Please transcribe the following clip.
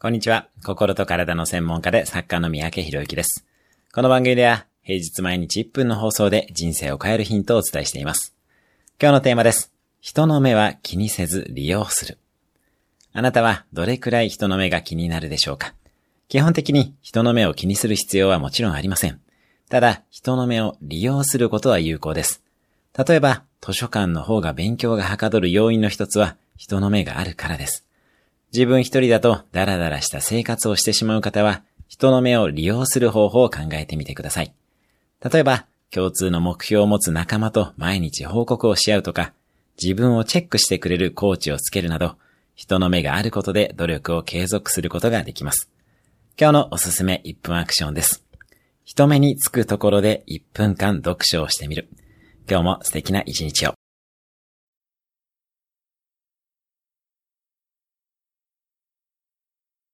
こんにちは。心と体の専門家で作家の三宅博之です。この番組では平日毎日1分の放送で人生を変えるヒントをお伝えしています。今日のテーマです。人の目は気にせず利用する。あなたはどれくらい人の目が気になるでしょうか？基本的に人の目を気にする必要はもちろんありません。ただ、人の目を利用することは有効です。例えば、図書館の方が勉強がはかどる要因の一つは人の目があるからです。自分一人だとダラダラした生活をしてしまう方は、人の目を利用する方法を考えてみてください。例えば、共通の目標を持つ仲間と毎日報告をし合うとか、自分をチェックしてくれるコーチをつけるなど、人の目があることで努力を継続することができます。今日のおすすめ1分アクションです。人目につくところで1分間読書をしてみる。今日も素敵な一日を。